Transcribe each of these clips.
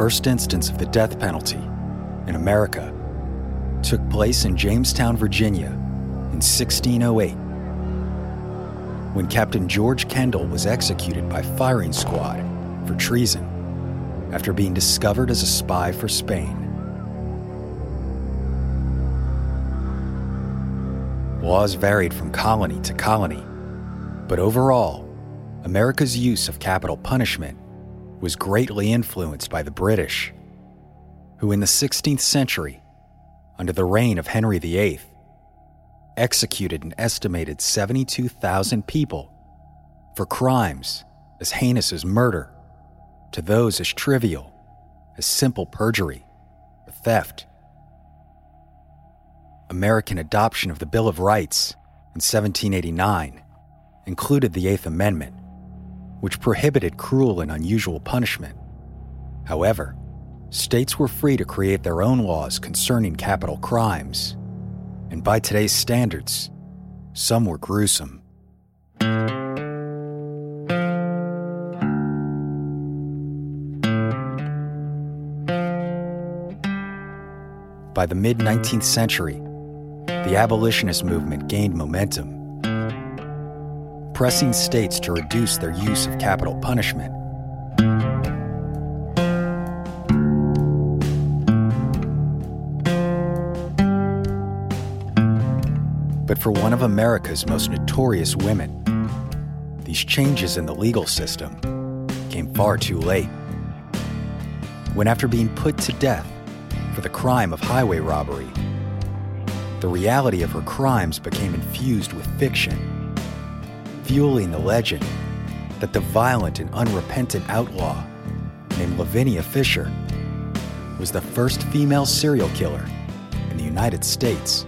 First instance of the death penalty in America took place in Jamestown, Virginia in 1608 when Captain George Kendall was executed by firing squad for treason after being discovered as a spy for Spain. Laws varied from colony to colony, but overall, America's use of capital punishment was greatly influenced by the British, who in the 16th century, under the reign of Henry VIII, executed an estimated 72,000 people for crimes as heinous as murder to those as trivial as simple perjury or theft. American adoption of the Bill of Rights in 1789 included the Eighth Amendment, which prohibited cruel and unusual punishment. However, states were free to create their own laws concerning capital crimes, and by today's standards, some were gruesome. By the mid 19th century, the abolitionist movement gained momentum, pressing states to reduce their use of capital punishment. But for one of America's most notorious women, these changes in the legal system came far too late. When, after being put to death for the crime of highway robbery, the reality of her crimes became infused with fiction, fueling the legend that the violent and unrepentant outlaw named Lavinia Fisher was the first female serial killer in the United States.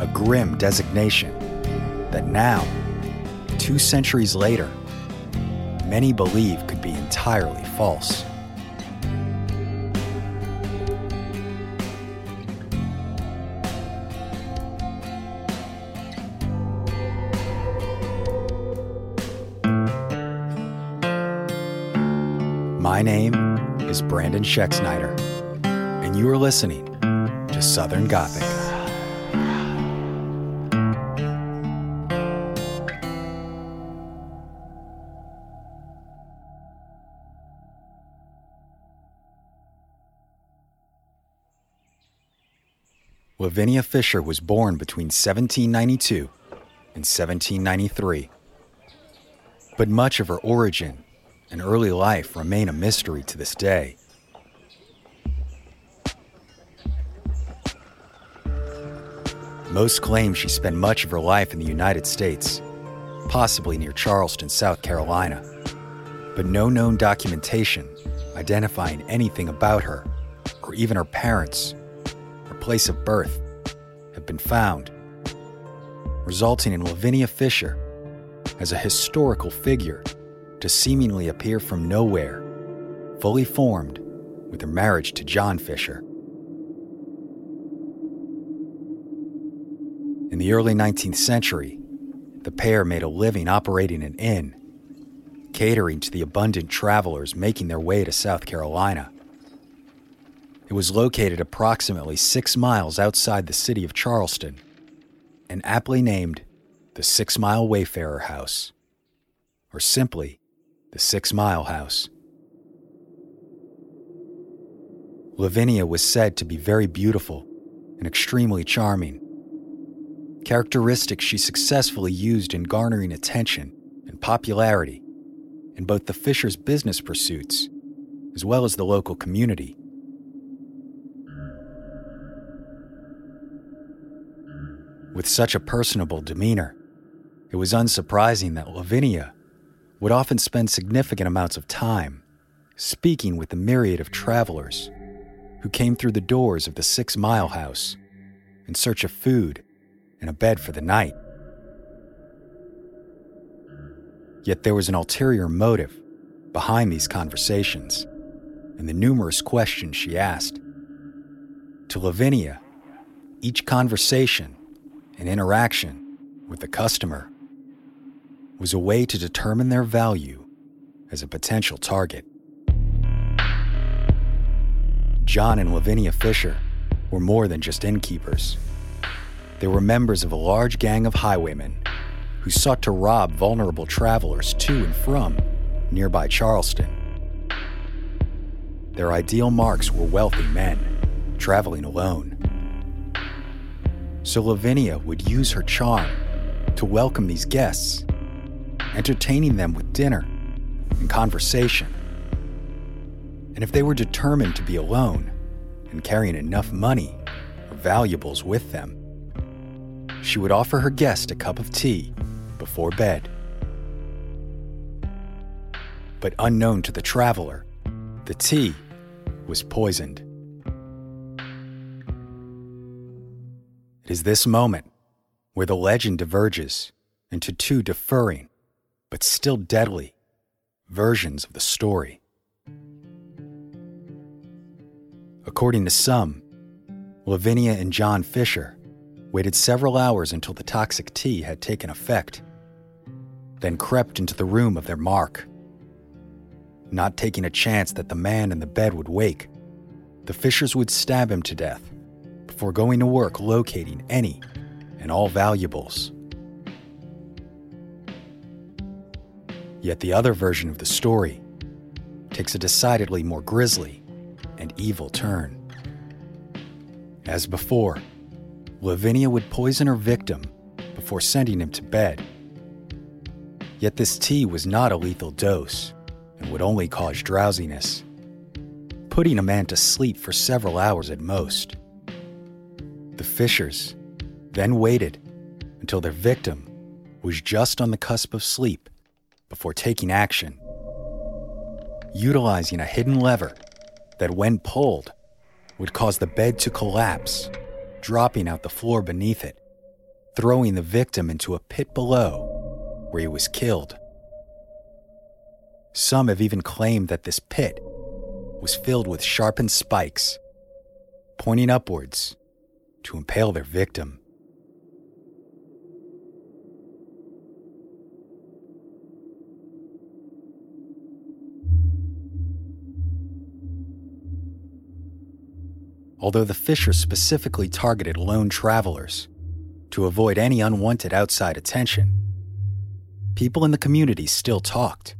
A grim designation that now, two centuries later, many believe could be entirely false. Name is Brandon Schexnayder, and you are listening to Southern Gothic. Lavinia Fisher was born between 1792 and 1793. But much of her origin and early life remain a mystery to this day. Most claim she spent much of her life in the United States, possibly near Charleston, South Carolina, but no known documentation identifying anything about her or even her parents or place of birth have been found, resulting in Lavinia Fisher as a historical figure to seemingly appear from nowhere, fully formed with her marriage to John Fisher. In the early 19th century, the pair made a living operating an inn, catering to the abundant travelers making their way to South Carolina. It was located approximately six miles outside the city of Charleston and aptly named the Six Mile Wayfarer House, or simply the Six Mile House. Lavinia was said to be very beautiful and extremely charming, characteristics she successfully used in garnering attention and popularity in both the Fishers' business pursuits as well as the local community. With such a personable demeanor, it was unsurprising that Lavinia would often spend significant amounts of time speaking with the myriad of travelers who came through the doors of the Six Mile House in search of food and a bed for the night. Yet there was an ulterior motive behind these conversations and the numerous questions she asked. To Lavinia, each conversation and interaction with the customer was a way to determine their value as a potential target. John and Lavinia Fisher were more than just innkeepers. They were members of a large gang of highwaymen who sought to rob vulnerable travelers to and from nearby Charleston. Their ideal marks were wealthy men traveling alone. So Lavinia would use her charm to welcome these guests, entertaining them with dinner and conversation. And if they were determined to be alone and carrying enough money or valuables with them, she would offer her guest a cup of tea before bed. But unknown to the traveler, the tea was poisoned. It is this moment where the legend diverges into two differing, but still deadly, versions of the story. According to some, Lavinia and John Fisher waited several hours until the toxic tea had taken effect, then crept into the room of their mark. Not taking a chance that the man in the bed would wake, the Fishers would stab him to death before going to work locating any and all valuables. Yet the other version of the story takes a decidedly more grisly and evil turn. As before, Lavinia would poison her victim before sending him to bed. Yet this tea was not a lethal dose and would only cause drowsiness, putting a man to sleep for several hours at most. The Fishers then waited until their victim was just on the cusp of sleep before taking action, utilizing a hidden lever that, when pulled, would cause the bed to collapse, dropping out the floor beneath it, throwing the victim into a pit below where he was killed. Some have even claimed that this pit was filled with sharpened spikes, pointing upwards to impale their victim. Although the Fisher specifically targeted lone travelers to avoid any unwanted outside attention, people in the community still talked.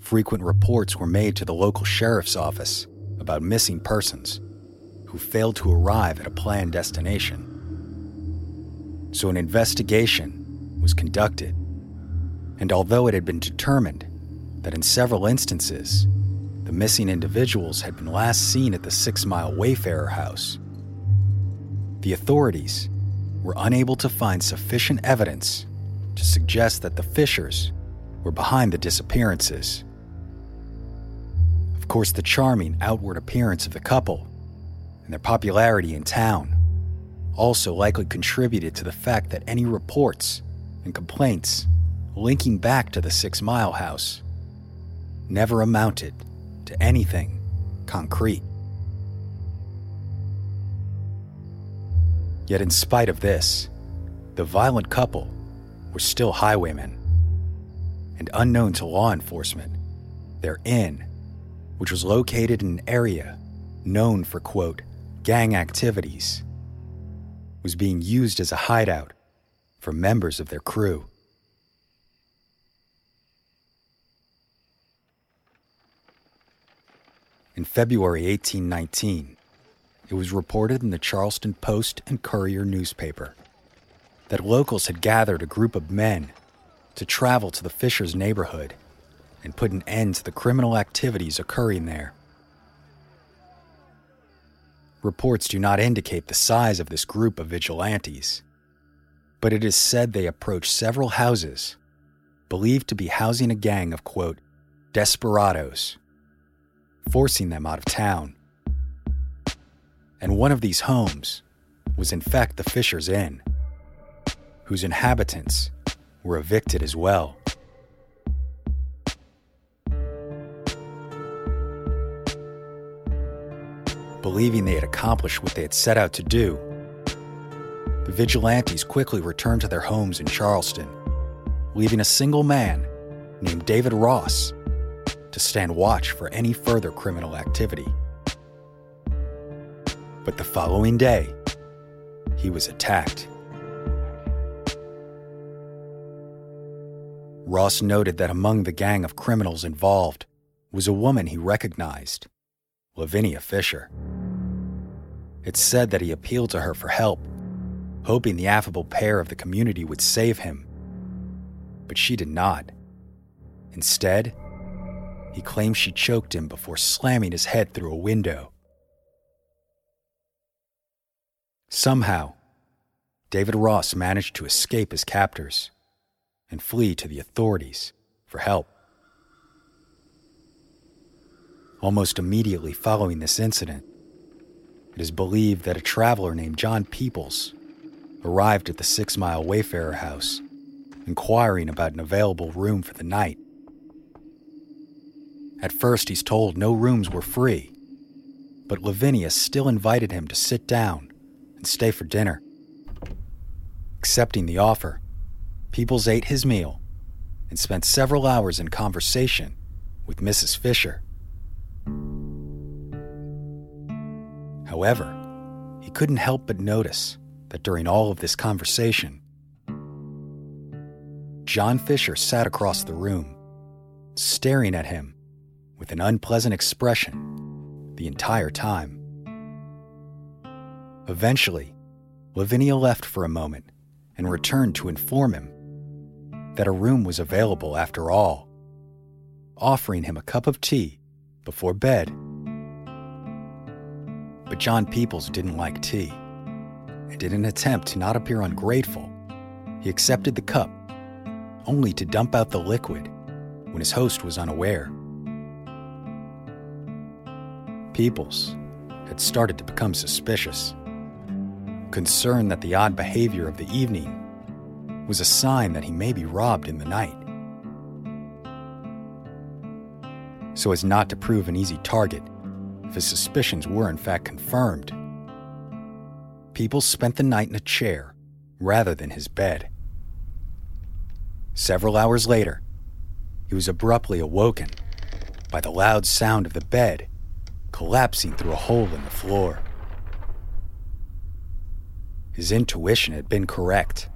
Frequent reports were made to the local sheriff's office about missing persons who failed to arrive at a planned destination. So an investigation was conducted, and although it had been determined that in several instances the missing individuals had been last seen at the Six Mile Wayfarer house, the authorities were unable to find sufficient evidence to suggest that the Fishers were behind the disappearances. Of course, the charming outward appearance of the couple and their popularity in town also likely contributed to the fact that any reports and complaints linking back to the Six Mile House, never amounted to anything concrete. Yet, in spite of this, the violent couple were still highwaymen. And unknown to law enforcement, their inn, which was located in an area known for, quote, gang activities, was being used as a hideout for members of their crew. In February 1819, it was reported in the Charleston Post and Courier newspaper that locals had gathered a group of men to travel to the Fishers neighborhood and put an end to the criminal activities occurring there. Reports do not indicate the size of this group of vigilantes, but it is said they approached several houses believed to be housing a gang of, quote, desperados, forcing them out of town. And one of these homes was, in fact, the Fisher's Inn, whose inhabitants were evicted as well. Believing they had accomplished what they had set out to do, the vigilantes quickly returned to their homes in Charleston, leaving a single man named David Ross to stand watch for any further criminal activity. But the following day, he was attacked. Ross noted that among the gang of criminals involved was a woman he recognized, Lavinia Fisher. It's said that he appealed to her for help, hoping the affable pair of the community would save him. But she did not. Instead, he claims she choked him before slamming his head through a window. Somehow, David Ross managed to escape his captors and flee to the authorities for help. Almost immediately following this incident, it is believed that a traveler named John Peoples arrived at the Six Mile Wayfarer house, inquiring about an available room for the night. At first, he's told no rooms were free, but Lavinia still invited him to sit down and stay for dinner. Accepting the offer, Peoples ate his meal and spent several hours in conversation with Mrs. Fisher. However, he couldn't help but notice that during all of this conversation, John Fisher sat across the room, staring at him with an unpleasant expression the entire time. Eventually, Lavinia left for a moment and returned to inform him that a room was available after all, offering him a cup of tea before bed. But John Peoples didn't like tea, and in an attempt to not appear ungrateful, he accepted the cup, only to dump out the liquid when his host was unaware. Peoples had started to become suspicious, concerned that the odd behavior of the evening was a sign that he may be robbed in the night. So as not to prove an easy target, if his suspicions were in fact confirmed, Peoples spent the night in a chair rather than his bed. Several hours later, he was abruptly awoken by the loud sound of the bed collapsing through a hole in the floor. His intuition had been correct.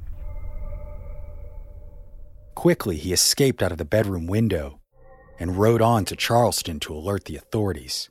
Quickly, he escaped out of the bedroom window and rode on to Charleston to alert the authorities.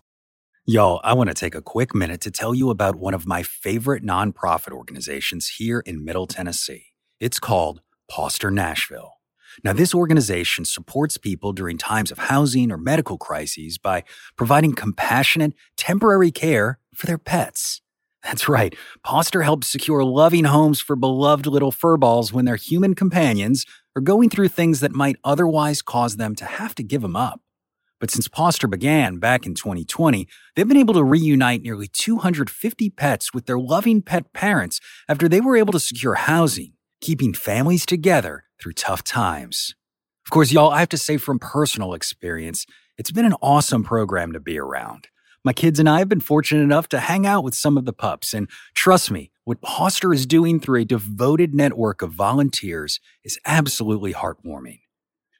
Y'all, I want to take a quick minute to tell you about one of my favorite nonprofit organizations here in Middle Tennessee. It's called Poster Nashville. Now, this organization supports people during times of housing or medical crises by providing compassionate, temporary care for their pets. That's right, Poster helps secure loving homes for beloved little furballs when their human companions are going through things that might otherwise cause them to have to give them up. But since Poster began back in 2020, they've been able to reunite nearly 250 pets with their loving pet parents after they were able to secure housing, keeping families together through tough times. Of course, y'all, I have to say from personal experience, it's been an awesome program to be around. My kids and I have been fortunate enough to hang out with some of the pups, and trust me, what Poster is doing through a devoted network of volunteers is absolutely heartwarming.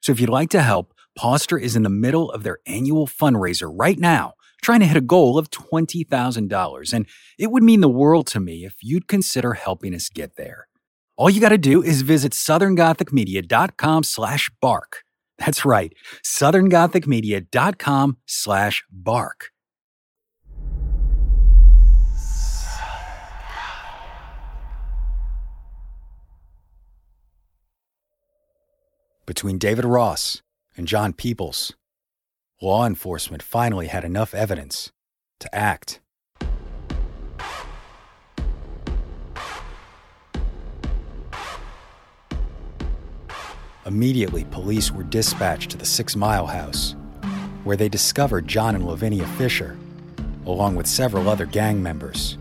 So if you'd like to help, Poster is in the middle of their annual fundraiser right now, trying to hit a goal of $20,000. And it would mean the world to me if you'd consider helping us get there. All you got to do is visit southerngothicmedia.com slash bark. That's right, southerngothicmedia.com slash bark. Between David Ross and John Peoples, law enforcement finally had enough evidence to act. Immediately, police were dispatched to the Six Mile House, where they discovered John and Lavinia Fisher, along with several other gang members.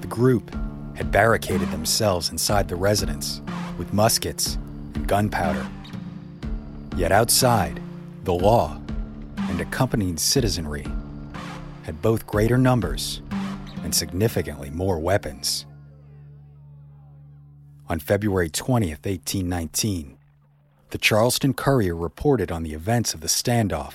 The group had barricaded themselves inside the residence with muskets and gunpowder. Yet outside, the law and accompanying citizenry had both greater numbers and significantly more weapons. On February 20th, 1819, the Charleston Courier reported on the events of the standoff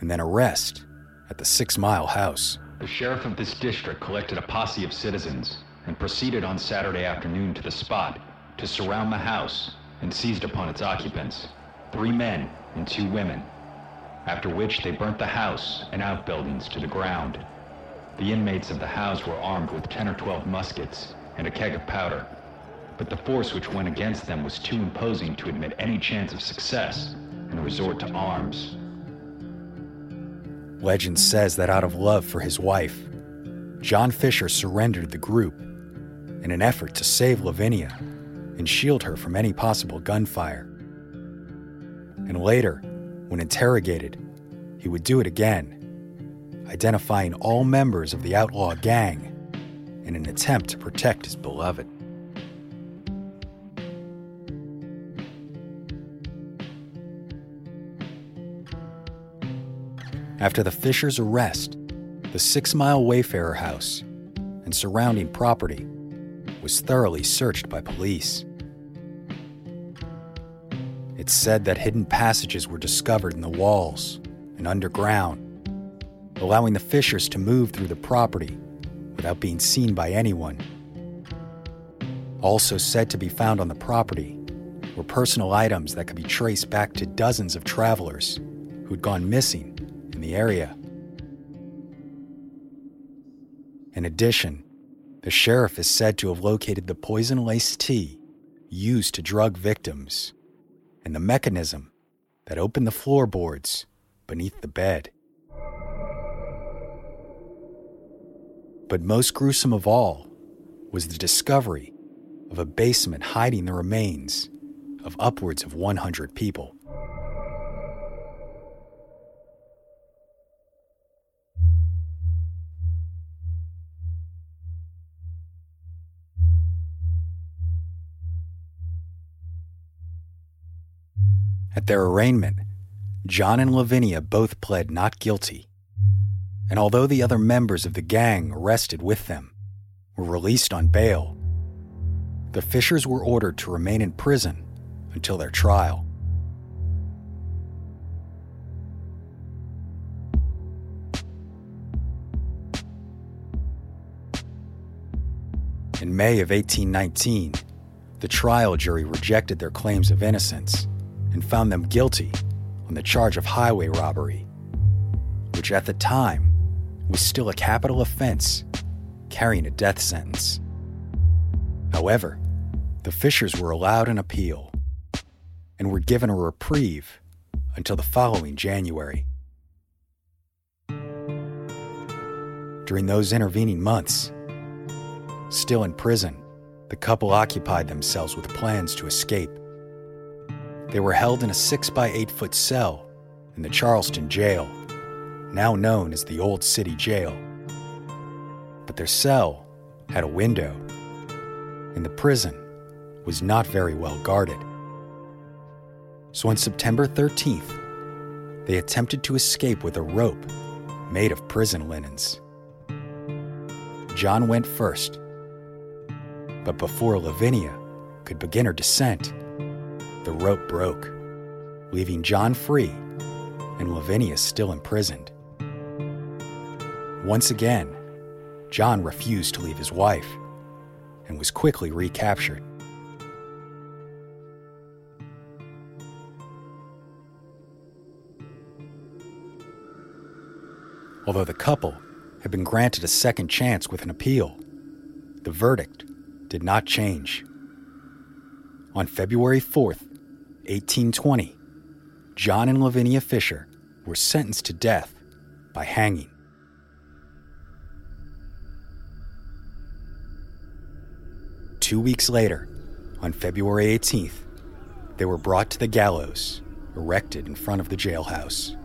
and then arrest at the Six Mile House. The sheriff of this district collected a posse of citizens and proceeded on Saturday afternoon to the spot to surround the house and seized upon its occupants, three men and two women, after which they burnt the house and outbuildings to the ground. The inmates of the house were armed with 10 or 12 muskets and a keg of powder, but the force which went against them was too imposing to admit any chance of success and resort to arms. Legend says that out of love for his wife, John Fisher surrendered the group in an effort to save Lavinia and shield her from any possible gunfire. And later, when interrogated, he would do it again, identifying all members of the outlaw gang in an attempt to protect his beloved. After the Fishers' arrest, the Six Mile Wayfarer house and surrounding property was thoroughly searched by police. It's said that hidden passages were discovered in the walls and underground, allowing the Fishers to move through the property without being seen by anyone. Also said to be found on the property were personal items that could be traced back to dozens of travelers who'd gone missing in the area. In addition, the sheriff is said to have located the poison laced tea used to drug victims and the mechanism that opened the floorboards beneath the bed. But most gruesome of all was the discovery of a basement hiding the remains of upwards of 100 people. At their arraignment, John and Lavinia both pled not guilty. And although the other members of the gang arrested with them were released on bail, the Fishers were ordered to remain in prison until their trial. In May of 1819, the trial jury rejected their claims of innocence and found them guilty on the charge of highway robbery, which at the time was still a capital offense carrying a death sentence. However, the Fishers were allowed an appeal and were given a reprieve until the following January. During those intervening months, still in prison, the couple occupied themselves with plans to escape. They were held in a 6 by 8 foot cell in the Charleston jail, now known as the Old City Jail. But their cell had a window, and the prison was not very well guarded. So on September 13th, they attempted to escape with a rope made of prison linens. John went first, but before Lavinia could begin her descent, the rope broke, leaving John free and Lavinia still imprisoned. Once again, John refused to leave his wife and was quickly recaptured. Although the couple had been granted a second chance with an appeal, the verdict did not change. On February 4th, 1820, John and Lavinia Fisher were sentenced to death by hanging. Two weeks later, on February 18th, they were brought to the gallows, erected in front of the jailhouse.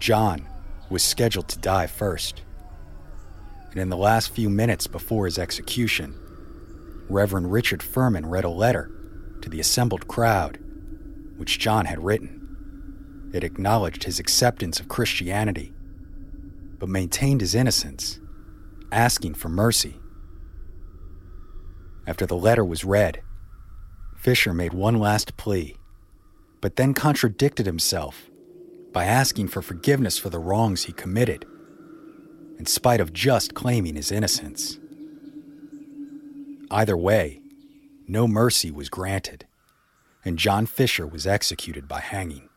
John was scheduled to die first. And in the last few minutes before his execution, Reverend Richard Furman read a letter to the assembled crowd, which John had written. It acknowledged his acceptance of Christianity, but maintained his innocence, asking for mercy. After the letter was read, Fisher made one last plea, but then contradicted himself by asking for forgiveness for the wrongs he committed, in spite of just claiming his innocence. Either way, no mercy was granted, and John Fisher was executed by hanging.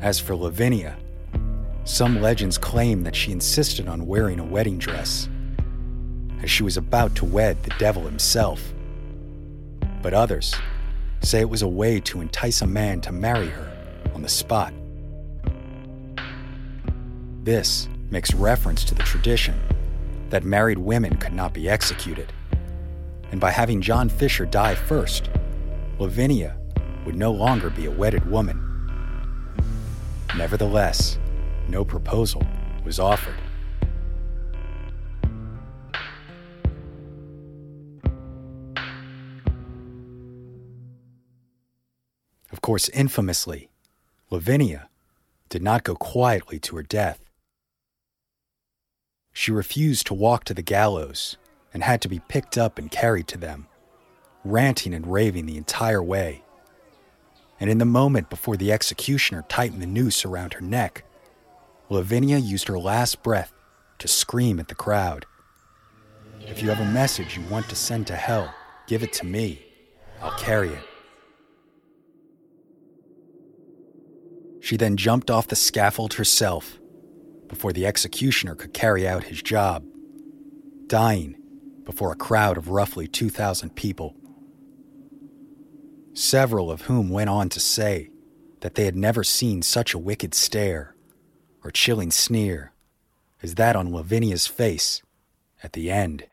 As for Lavinia, some legends claim that she insisted on wearing a wedding dress, as she was about to wed the devil himself. But others say it was a way to entice a man to marry her on the spot. This makes reference to the tradition that married women could not be executed. And by having John Fisher die first, Lavinia would no longer be a wedded woman. Nevertheless, no proposal was offered. Course, infamously, Lavinia did not go quietly to her death. She refused to walk to the gallows and had to be picked up and carried to them, ranting and raving the entire way. And in the moment before the executioner tightened the noose around her neck, Lavinia used her last breath to scream at the crowd. If you have a message you want to send to hell, give it to me. I'll carry it. She then jumped off the scaffold herself before the executioner could carry out his job, dying before a crowd of roughly 2,000 people. Several of whom went on to say that they had never seen such a wicked stare or chilling sneer as that on Lavinia's face at the end.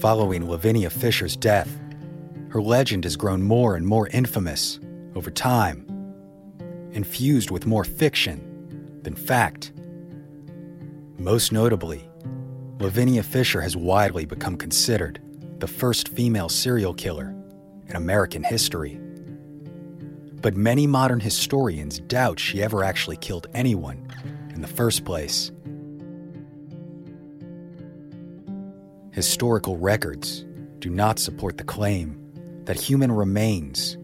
Following Lavinia Fisher's death, her legend has grown more and more infamous over time, infused with more fiction than fact. Most notably, Lavinia Fisher has widely become considered the first female serial killer in American history. But many modern historians doubt she ever actually killed anyone in the first place. Historical records do not support the claim that human remains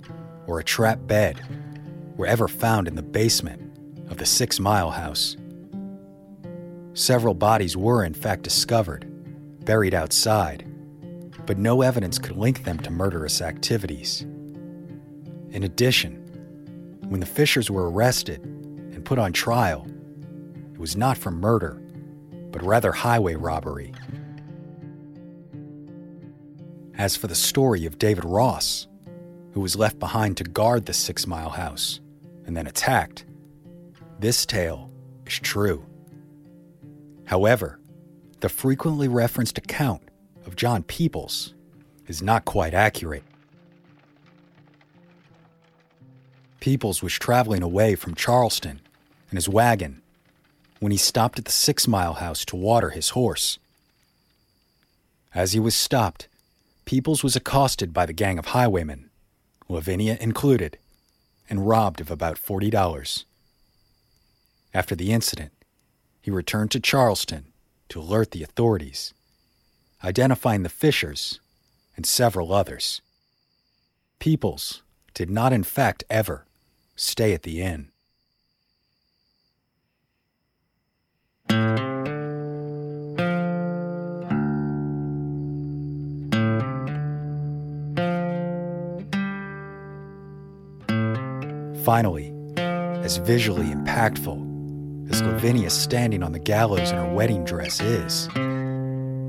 or a trap bed were ever found in the basement of the Six Mile House. Several bodies were, in fact, discovered, buried outside, but no evidence could link them to murderous activities. In addition, when the Fishers were arrested and put on trial, it was not for murder, but rather highway robbery. As for the story of David Ross, who was left behind to guard the Six Mile House and then attacked, this tale is true. However, the frequently referenced account of John Peoples is not quite accurate. Peoples was traveling away from Charleston in his wagon when he stopped at the Six Mile House to water his horse. As he was stopped, Peoples was accosted by the gang of highwaymen, Lavinia included, and robbed of about $40. After the incident, he returned to Charleston to alert the authorities, identifying the Fishers and several others. Peoples did not, in fact, ever stay at the inn. Finally, as visually impactful as Lavinia standing on the gallows in her wedding dress is,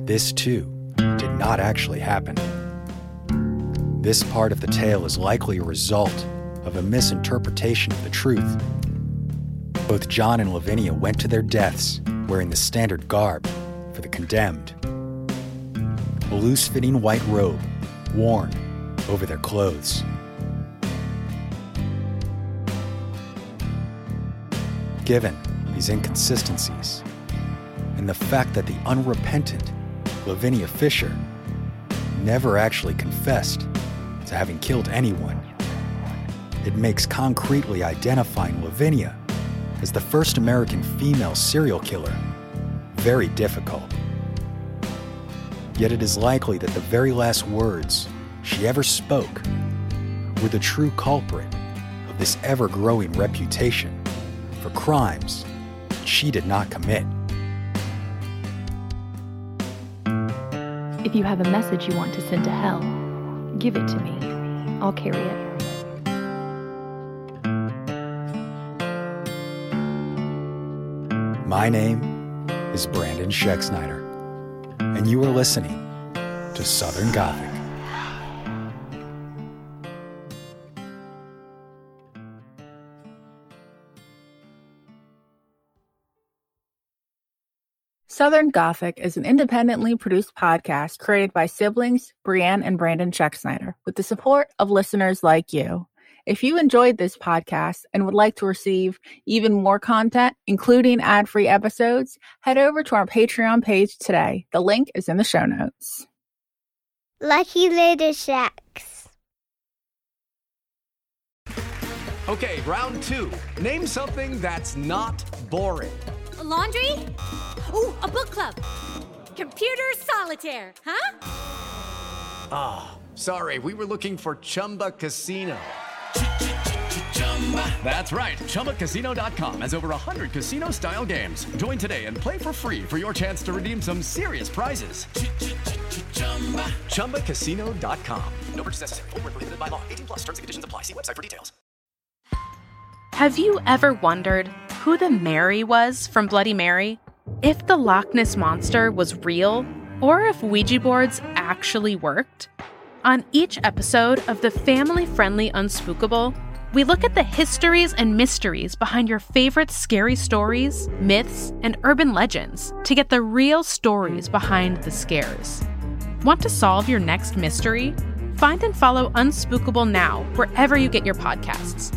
this too did not actually happen. This part of the tale is likely a result of a misinterpretation of the truth. Both John and Lavinia went to their deaths wearing the standard garb for the condemned a loose fitting white robe worn over their clothes. Given these inconsistencies, and the fact that the unrepentant Lavinia Fisher never actually confessed to having killed anyone, it makes concretely identifying Lavinia as the first American female serial killer very difficult. Yet it is likely that the very last words she ever spoke were the true culprit of this ever growing reputation for crimes she did not commit. If you have a message you want to send to hell, give it to me. I'll carry it. My name is Brandon Schexnayder, and you are listening to Southern Gothic. Southern Gothic is an independently produced podcast created by siblings Brienne and Brandon Schexnayder with the support of listeners like you. If you enjoyed this podcast and would like to receive even more content, including ad free episodes, head over to our Patreon page today. The link is in the show notes. Lucky Little Shacks. Okay, round two. Name something that's not boring. A laundry? Computer solitaire, huh? Ah, oh, sorry, we were looking for Chumba Casino. That's right. ChumbaCasino.com has over 100 casino style games. Join today and play for free for your chance to redeem some serious prizes. ChumbaCasino.com. No purchase necessary. Full prohibited by law. 18 plus terms and conditions apply. See website for details. Have you ever wondered who the Mary was from Bloody Mary? If the Loch Ness Monster was real, or if Ouija boards actually worked? On each episode of the family friendly Unspookable, we look at the histories and mysteries behind your favorite scary stories, myths, and urban legends to get the real stories behind the scares. Want to solve your next mystery? Find and follow Unspookable now wherever you get your podcasts